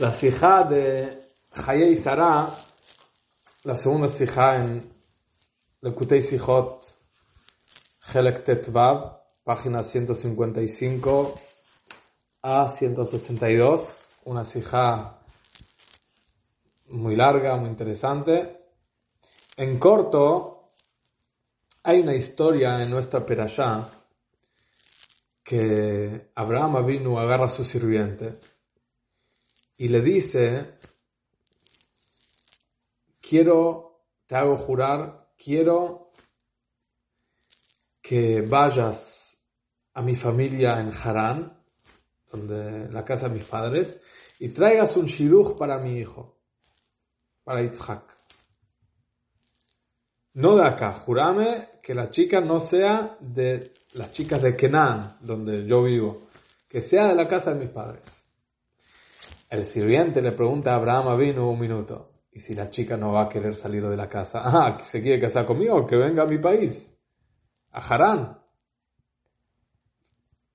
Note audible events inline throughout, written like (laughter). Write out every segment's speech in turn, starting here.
La sijá de Hayei Sara, la segunda sijá en Lekutei Sijot, Helek Tetvav, página 155 a 162, una sijá muy larga, muy interesante. En corto, hay una historia en nuestra perashá que Abraham vino agarra a su sirviente y le dice, quiero, te hago jurar, quiero que vayas a mi familia en Harán, donde la casa de mis padres, y traigas un shidduch para mi hijo, para Yitzhak. No de acá, jurame que la chica no sea de las chicas de Kenan, donde yo vivo, que sea de la casa de mis padres. El sirviente le pregunta a Abraham vino un minuto, ¿y si la chica no va a querer salir de la casa? (laughs) Ah, ¿se quiere casar conmigo? Que venga a mi país, a Harán.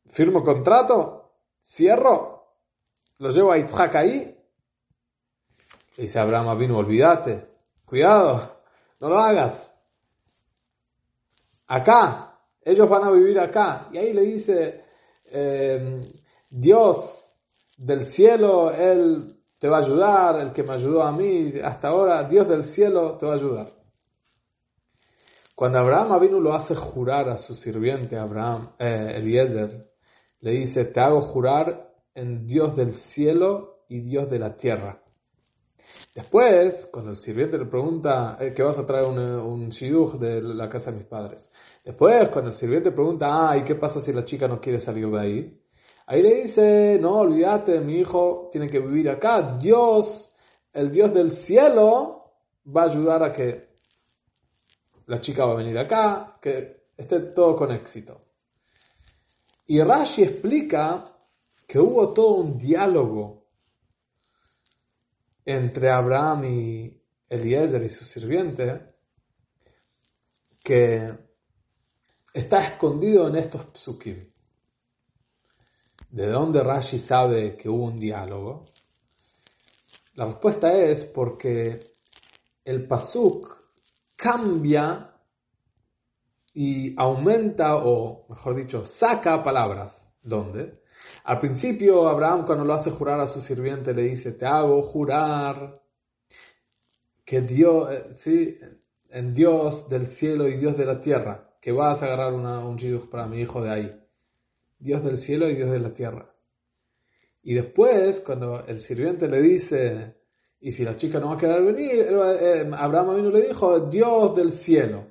¿Firmo contrato? ¿Cierro? ¿Lo llevo a Yitzhak ahí? Le dice Abraham vino, olvídate, cuidado, no lo hagas. Acá, ellos van a vivir acá. Y ahí le dice, eh, Dios del cielo, Él te va a ayudar, el que me ayudó a mí hasta ahora, Dios del cielo te va a ayudar. Cuando Abraham vino lo hace jurar a su sirviente Abraham, eh, Eliezer, le dice, te hago jurar en Dios del cielo y Dios de la tierra. Después, cuando el sirviente le pregunta eh, que vas a traer un, un shidduch de la casa de mis padres. Después, cuando el sirviente pregunta, ah, ¿y qué pasa si la chica no quiere salir de ahí? Ahí le dice, no, olvídate, mi hijo tiene que vivir acá. Dios, el Dios del cielo, va a ayudar a que la chica va a venir acá, que esté todo con éxito. Y Rashi explica que hubo todo un diálogo entre Abraham y Eliezer y su sirviente que está escondido en estos psukim. ¿De dónde Rashi sabe que hubo un diálogo? La respuesta es porque el pasuk cambia y aumenta, o mejor dicho, saca palabras. ¿Dónde? Al principio, Abraham, cuando lo hace jurar a su sirviente, le dice: Te hago jurar que Dios, sí, en Dios del cielo y Dios de la tierra, que vas a agarrar un shidduch para mi hijo de ahí. Dios del cielo y Dios de la tierra. Y después, cuando el sirviente le dice, y si la chica no va a querer venir, eh, Abraham vino le dijo, Dios del cielo.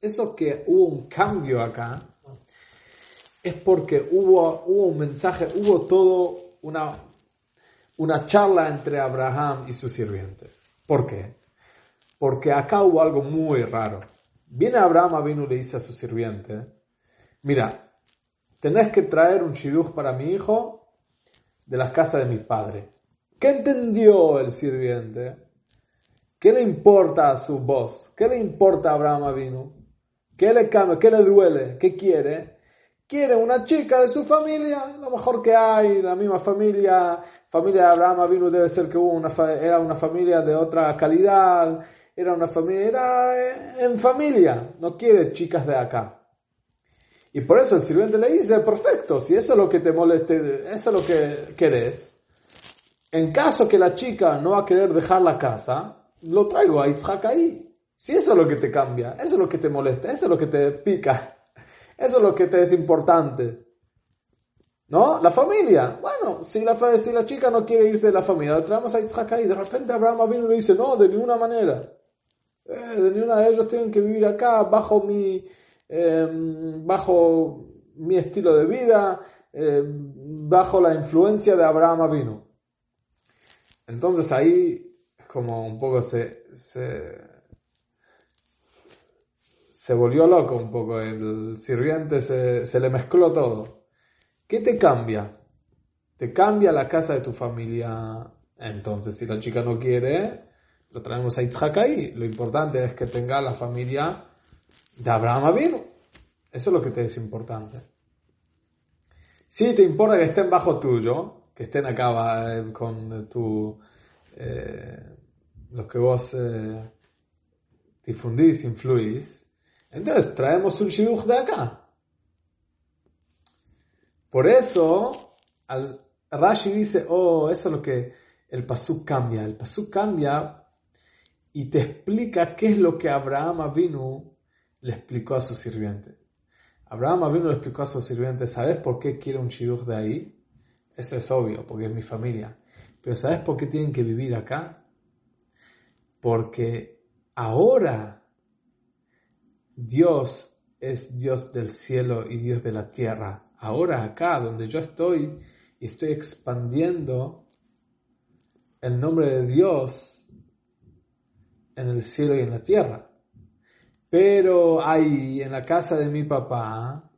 Eso que hubo un cambio acá, es porque hubo, hubo un mensaje, hubo todo una, una charla entre Abraham y su sirviente. ¿Por qué? Porque acá hubo algo muy raro. Viene Abraham y le dice a su sirviente, mira, tenés que traer un shidduch para mi hijo de las casas de mis padres. ¿Qué entendió el sirviente? ¿Qué le importa a su voz? ¿Qué le importa a Abraham Avinu? ¿Qué le cambia? ¿Qué le duele? ¿Qué quiere? Quiere una chica de su familia, lo mejor que hay, la misma familia, familia de Abraham Avinu debe ser que era una familia de otra calidad, era una familia, era en familia, no quiere chicas de acá. Y por eso el sirviente le dice, perfecto, si eso es lo que te moleste, eso es lo que querés, en caso que la chica no va a querer dejar la casa, lo traigo a Yitzhak ahí. Si eso es lo que te cambia, eso es lo que te molesta, eso es lo que te pica, (laughs) eso es lo que te es importante. ¿No? La familia. Bueno, si la, si la chica no quiere irse de la familia, lo traemos a Yitzhak ahí. De repente Abraham y le dice, no, de ninguna manera. Eh, de ninguna de ellos tienen que vivir acá bajo mi, Em, bajo mi estilo de vida, em, bajo la influencia de Abraham Avinu. Entonces ahí como un poco se, se, se volvió loco un poco, el sirviente se, se le mezcló todo. ¿Qué te cambia? Te cambia la casa de tu familia. Entonces, si la chica no quiere, lo traemos a Yitzhak ahí. Lo importante es que tenga la familia de Abraham vino. Eso es lo que te es importante. Si te importa que estén bajo tuyo, que estén acá eh, con tu, eh, los que vos eh, difundís, influís, entonces traemos un shidduch de acá. Por eso, al, Rashi dice, oh, eso es lo que el pasuk cambia. El pasuk cambia y te explica qué es lo que Abraham Avinu le explicó a su sirviente. Abraham Avinu le explicó a su sirviente, ¿sabes por qué quiere un shidduch de ahí? Eso es obvio, porque es mi familia. Pero ¿sabes por qué tienen que vivir acá? Porque ahora Dios es Dios del cielo y Dios de la tierra. Ahora acá, donde yo estoy y estoy expandiendo el nombre de Dios en el cielo y en la tierra. Pero ahí, en la casa de mi papá,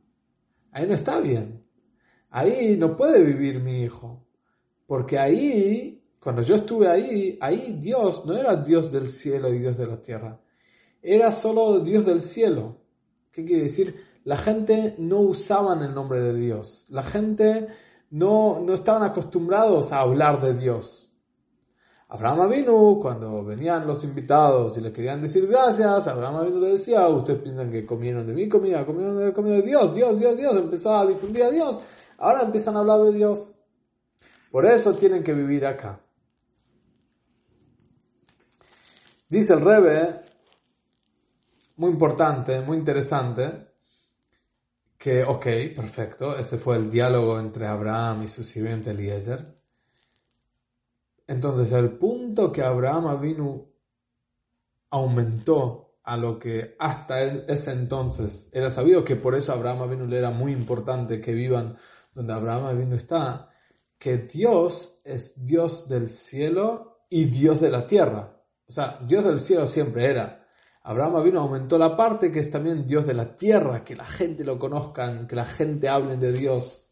ahí no está bien. Ahí no puede vivir mi hijo. Porque ahí, cuando yo estuve ahí, ahí Dios no era Dios del cielo y Dios de la tierra. Era solo Dios del cielo. ¿Qué quiere decir? La gente no usaban el nombre de Dios. La gente no, no estaban acostumbrados a hablar de Dios. Abraham vino cuando venían los invitados y le querían decir gracias, Abraham vino le decía, ustedes piensan que comieron de mi comida, comieron de la comida de Dios, Dios, Dios, Dios, empezó a difundir a Dios, ahora empiezan a hablar de Dios. Por eso tienen que vivir acá. Dice el Rebe, muy importante, muy interesante, que, ok, perfecto, ese fue el diálogo entre Abraham y su sirviente Eliezer. Entonces, el punto que Abraham vino aumentó a lo que hasta ese entonces era sabido, que por eso Abraham vino le era muy importante que vivan donde Abraham vino está, que Dios es Dios del cielo y Dios de la tierra. O sea, Dios del cielo siempre era. Abraham vino aumentó la parte que es también Dios de la tierra, que la gente lo conozcan, que la gente hable de Dios.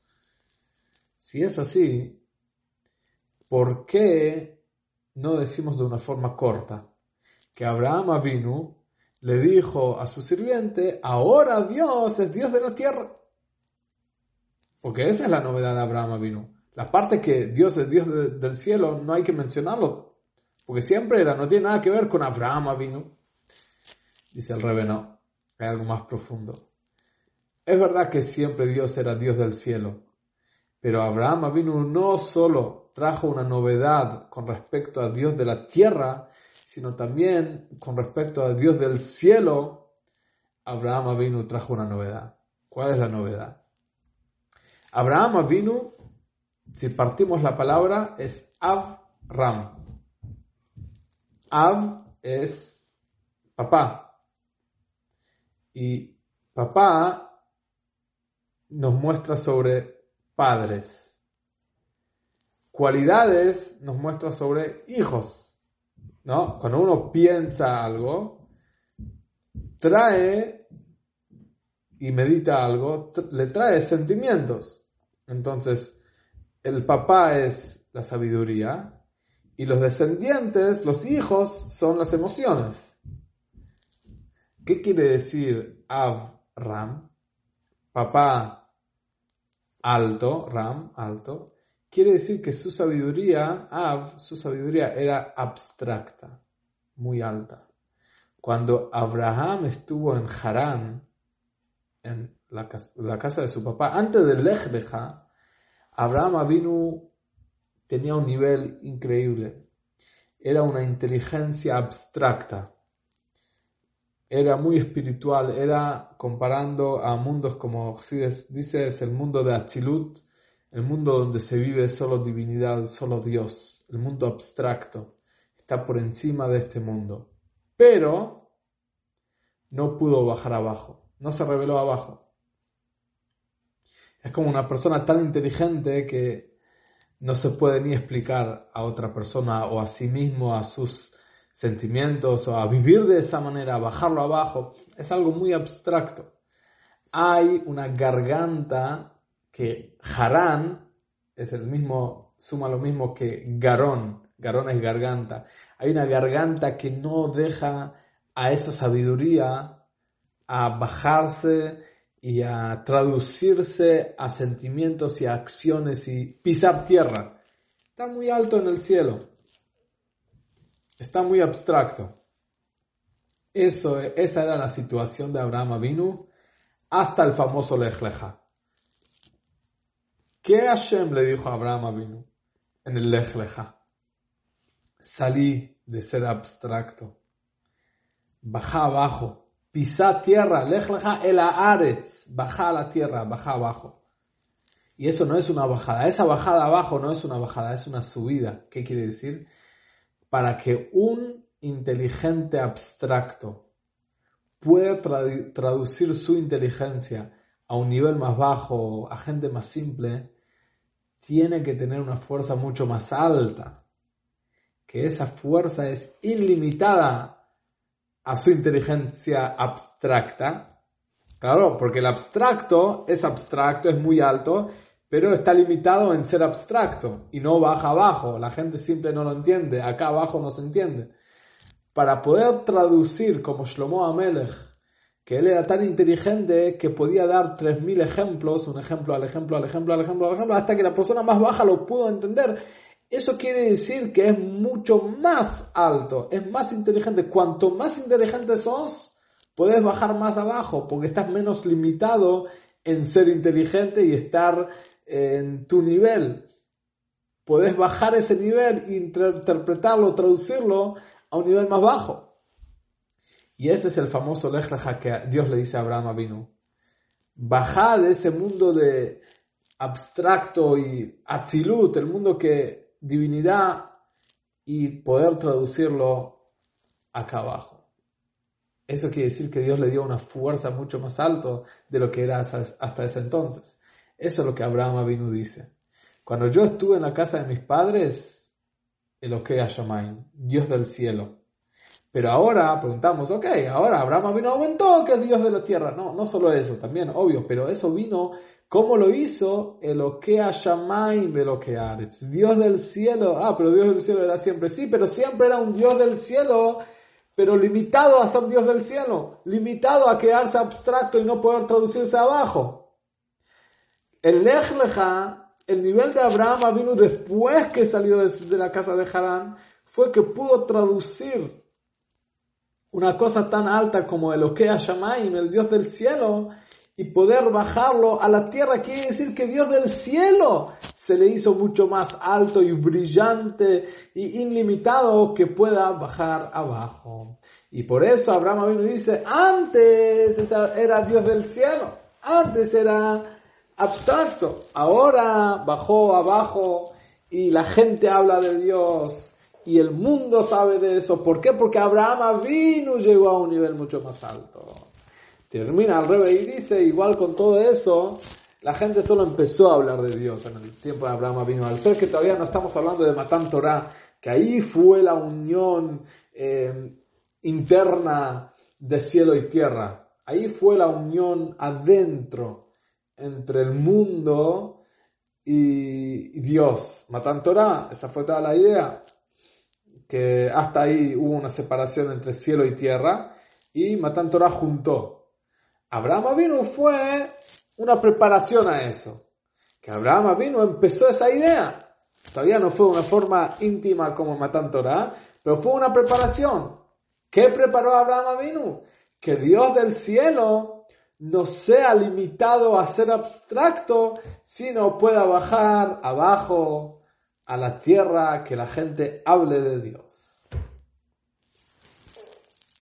Si es así, ¿por qué no decimos de una forma corta? Que Abraham vino le dijo a su sirviente, ahora Dios es Dios de la tierra. Porque esa es la novedad de Abraham vino. La parte que Dios es Dios del cielo no hay que mencionarlo, porque siempre era, no tiene nada que ver con Abraham vino. Dice el Rebe, no, hay algo más profundo. Es verdad que siempre Dios era Dios del cielo, pero Abraham vino no solo trajo una novedad con respecto a Dios de la tierra, sino también con respecto a Dios del cielo, Abraham vino trajo una novedad. ¿Cuál es la novedad? Abraham vino si partimos la palabra, es Avram. Av es papá. Y papá nos muestra sobre padres. Cualidades nos muestra sobre hijos. ¿No? Cuando uno piensa algo, trae y medita algo, le trae sentimientos. Entonces, el papá es la sabiduría y los descendientes, los hijos, son las emociones. ¿Qué quiere decir Av Ram? Papá alto, Ram alto. Quiere decir que su sabiduría, Av, su sabiduría era abstracta, muy alta. Cuando Abraham estuvo en Harán, en la, casa de su papá, antes del Lech Abraham Avinu tenía un nivel increíble. Era una inteligencia abstracta. Era muy espiritual. Era comparando a mundos como dice, es el mundo de Atzilut, el mundo donde se vive solo divinidad, solo Dios, el mundo abstracto. Está por encima de este mundo. Pero no pudo bajar abajo. No se reveló abajo. Es como una persona tan inteligente que no se puede ni explicar a otra persona o a sí mismo, a sus sentimientos o a vivir de esa manera, a bajarlo abajo. Es algo muy abstracto. Hay una garganta que Harán es el mismo, suma lo mismo que Garón. Garón es garganta. Hay una garganta que no deja a esa sabiduría a bajarse y a traducirse a sentimientos y acciones y pisar tierra. Está muy alto en el cielo. Está muy abstracto. Eso, esa era la situación de Abraham Avinu hasta el famoso Lech ¿Qué Hashem le dijo a Abraham Avinu en el Lech Salí de ser abstracto. Baja abajo. Pisa tierra. Lech el Aretz. Baja a la tierra. Baja abajo. Y eso no es una bajada. Esa bajada abajo no es una bajada, es una subida. ¿Qué quiere decir? Para que un inteligente abstracto pueda traducir su inteligencia a un nivel más bajo, a gente más simple, tiene que tener una fuerza mucho más alta. Que esa fuerza es ilimitada a su inteligencia abstracta. Claro, porque el abstracto es abstracto, es muy alto, pero está limitado en ser abstracto y no baja abajo. La gente simple no lo entiende, acá abajo no se entiende para poder traducir como Shlomo Amelech, que él era tan inteligente que podía dar 3.000 ejemplos, un ejemplo al ejemplo, al ejemplo, al ejemplo, al ejemplo, hasta que la persona más baja lo pudo entender. Eso quiere decir que es mucho más alto, es más inteligente. Cuanto más inteligente sos, puedes bajar más abajo, porque estás menos limitado en ser inteligente y estar en tu nivel. Puedes bajar ese nivel, interpretarlo, traducirlo a un nivel más bajo. Y ese es el famoso Lech que Dios le dice a Abraham Avinu. Baja de ese mundo de abstracto y atzilut, el mundo que divinidad, y poder traducirlo acá abajo. Eso quiere decir que Dios le dio una fuerza mucho más alta de lo que era hasta ese entonces. Eso es lo que Abraham Avinu dice. Cuando yo estuve en la casa de mis padres, Eloquea Shamaim, Dios del cielo. Pero ahora preguntamos, ok, ahora Abraham vino aumentó que es Dios de la tierra. No, no solo eso, también, obvio, pero eso vino, ¿cómo lo hizo? Eloquea Shamaim, Eloquea Dios del cielo. Ah, pero Dios del cielo era siempre, sí, pero siempre era un Dios del cielo, pero limitado a ser Dios del cielo, limitado a quedarse abstracto y no poder traducirse abajo. El Lech el nivel de Abraham vino después que salió de, la casa de Harán, fue que pudo traducir una cosa tan alta como el Okea Shamaim, el Dios del cielo, y poder bajarlo a la tierra. Quiere decir que Dios del cielo se le hizo mucho más alto y brillante y ilimitado que pueda bajar abajo. Y por eso Abraham vino dice, antes era Dios del cielo, antes era abstracto. Ahora bajó abajo y la gente habla de Dios y el mundo sabe de eso. ¿Por qué? Porque Abraham vino llegó a un nivel mucho más alto. Termina al revés y dice, igual con todo eso, la gente solo empezó a hablar de Dios en el tiempo de Abraham vino. Al ser que todavía no estamos hablando de Matan Torah, que ahí fue la unión eh, interna de cielo y tierra. Ahí fue la unión adentro entre el mundo y Dios. Matan Torah, esa fue toda la idea, que hasta ahí hubo una separación entre cielo y tierra y Matan Torah juntó. Abraham vino fue una preparación a eso. Que Abraham vino empezó esa idea. Todavía no fue una forma íntima como Matan Torah, pero fue una preparación. ¿Qué preparó Abraham vino? Que Dios del cielo no sea limitado a ser abstracto, sino pueda bajar abajo a la tierra que la gente hable de Dios.